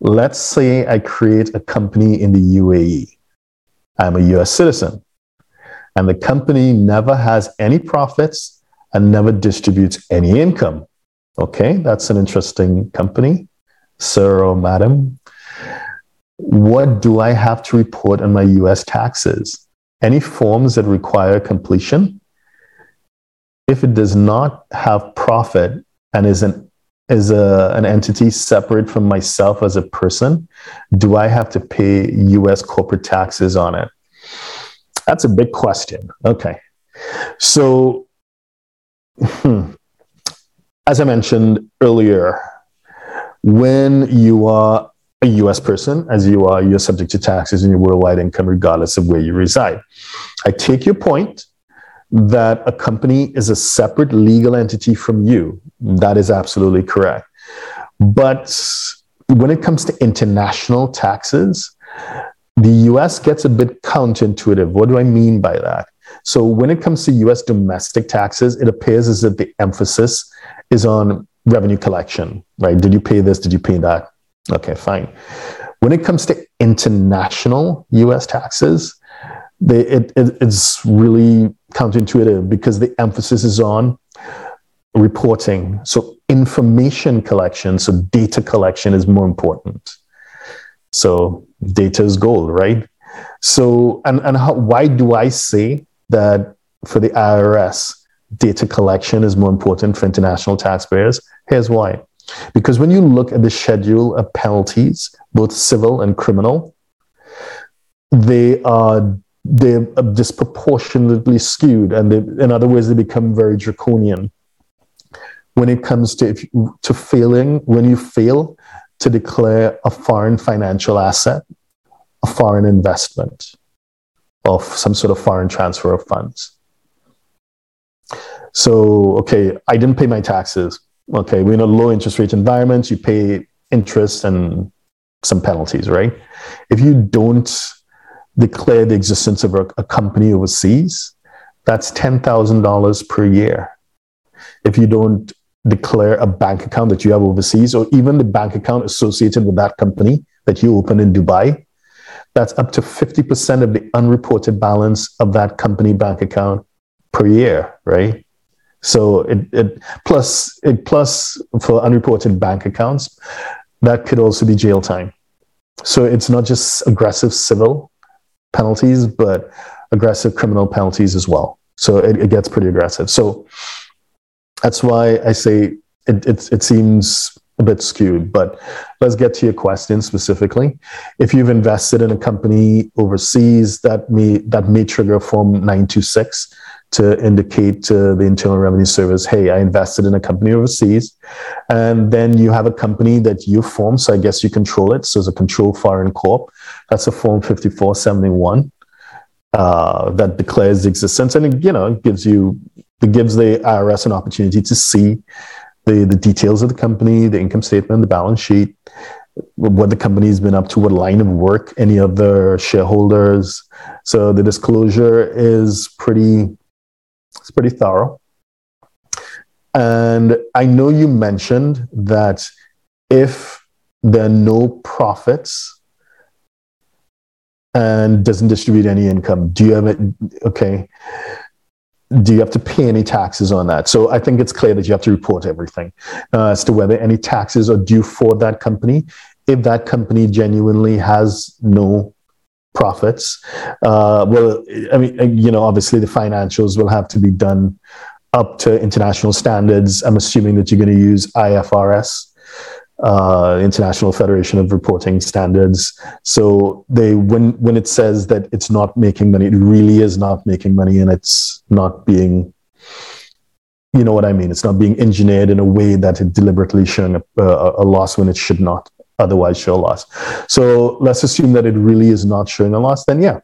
let's say I create a company in the UAE. I'm a US citizen, and the company never has any profits and never distributes any income. Okay, that's an interesting company, sir or madam. What do I have to report on my US taxes? Any forms that require completion? If it does not have profit and is an is a, an entity separate from myself as a person, do I have to pay US corporate taxes on it? That's a big question. Okay. So, hmm, as I mentioned earlier, when you are a US person, as you are, you're subject to taxes in your worldwide income regardless of where you reside. I take your point that a company is a separate legal entity from you. That is absolutely correct. But when it comes to international taxes, the US gets a bit counterintuitive. What do I mean by that? So, when it comes to US domestic taxes, it appears as if the emphasis is on revenue collection, right? Did you pay this? Did you pay that? Okay, fine. When it comes to international US taxes, they, it, it, it's really counterintuitive because the emphasis is on reporting. So information collection, so data collection is more important. So data is gold, right? So, and, and how, why do I say that for the IRS, data collection is more important for international taxpayers? Here's why. Because when you look at the schedule of penalties, both civil and criminal, they are they're uh, disproportionately skewed, and they, in other words, they become very draconian when it comes to to failing. When you fail to declare a foreign financial asset, a foreign investment, of some sort of foreign transfer of funds. So, okay, I didn't pay my taxes. Okay, we're in a low interest rate environment. You pay interest and some penalties, right? If you don't declare the existence of a, a company overseas, that's $10,000 per year. If you don't declare a bank account that you have overseas, or even the bank account associated with that company that you open in Dubai, that's up to 50% of the unreported balance of that company bank account per year, right? So it, it plus it plus for unreported bank accounts, that could also be jail time. So it's not just aggressive civil penalties, but aggressive criminal penalties as well. So it, it gets pretty aggressive. So that's why I say it, it, it seems a bit skewed. But let's get to your question specifically. If you've invested in a company overseas, that may that may trigger Form 926 to indicate to the Internal Revenue Service, hey, I invested in a company overseas. And then you have a company that you form. So I guess you control it. So it's a control foreign corp. That's a Form 5471 uh, that declares existence. And it, you know, gives you, it gives the IRS an opportunity to see the, the details of the company, the income statement, the balance sheet, what the company's been up to, what line of work, any other shareholders. So the disclosure is pretty it's pretty thorough. And I know you mentioned that if there are no profits and doesn't distribute any income, do you have it? Okay. Do you have to pay any taxes on that? So I think it's clear that you have to report everything uh, as to whether any taxes are due for that company. If that company genuinely has no profits. Uh, well, I mean, you know, obviously the financials will have to be done up to international standards. I'm assuming that you're going to use IFRS, uh, International Federation of Reporting Standards. So they, when when it says that it's not making money, it really is not making money, and it's not being you know what I mean? It's not being engineered in a way that it deliberately showing a, a, a loss when it should not otherwise show loss. So let's assume that it really is not showing a loss, then yeah,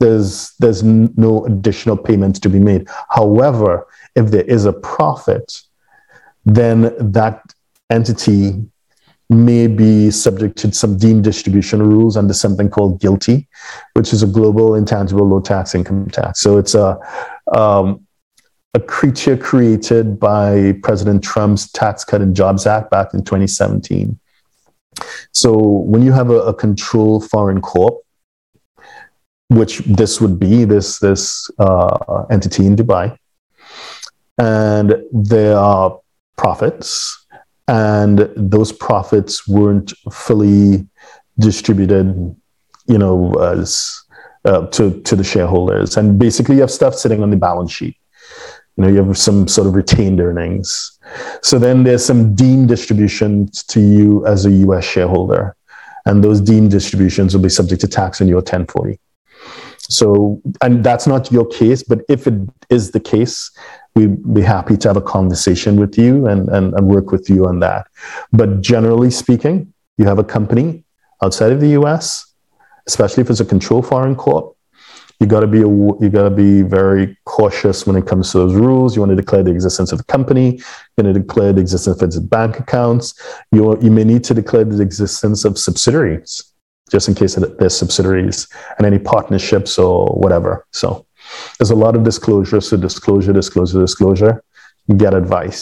there's there's no additional payments to be made. However, if there is a profit, then that entity may be subject to some deemed distribution rules under something called GILTI which is a global intangible low tax income tax. So it's a um, a creature created by President Trump's Tax Cut and Jobs Act back in 2017 So when you have a, a control foreign corp, which this would be this this uh, entity in Dubai, and there are profits, and those profits weren't fully distributed, you know, as uh, to to the shareholders, and basically you have stuff sitting on the balance sheet. You know, you have some sort of retained earnings. So then there's some deemed distributions to you as a US shareholder. And those deemed distributions will be subject to tax on your 1040. So, and that's not your case, but if it is the case, we'd be happy to have a conversation with you and, and, and work with you on that. But generally speaking, you have a company outside of the US, especially if it's a control foreign corp, you got to be a, you got to be very cautious when it comes to those rules. You want to declare the existence of the company. You're going to declare the existence of its bank accounts. You you may need to declare the existence of subsidiaries, just in case there's subsidiaries and any partnerships or whatever. So there's a lot of disclosure. So disclosure, disclosure, disclosure. Get advice.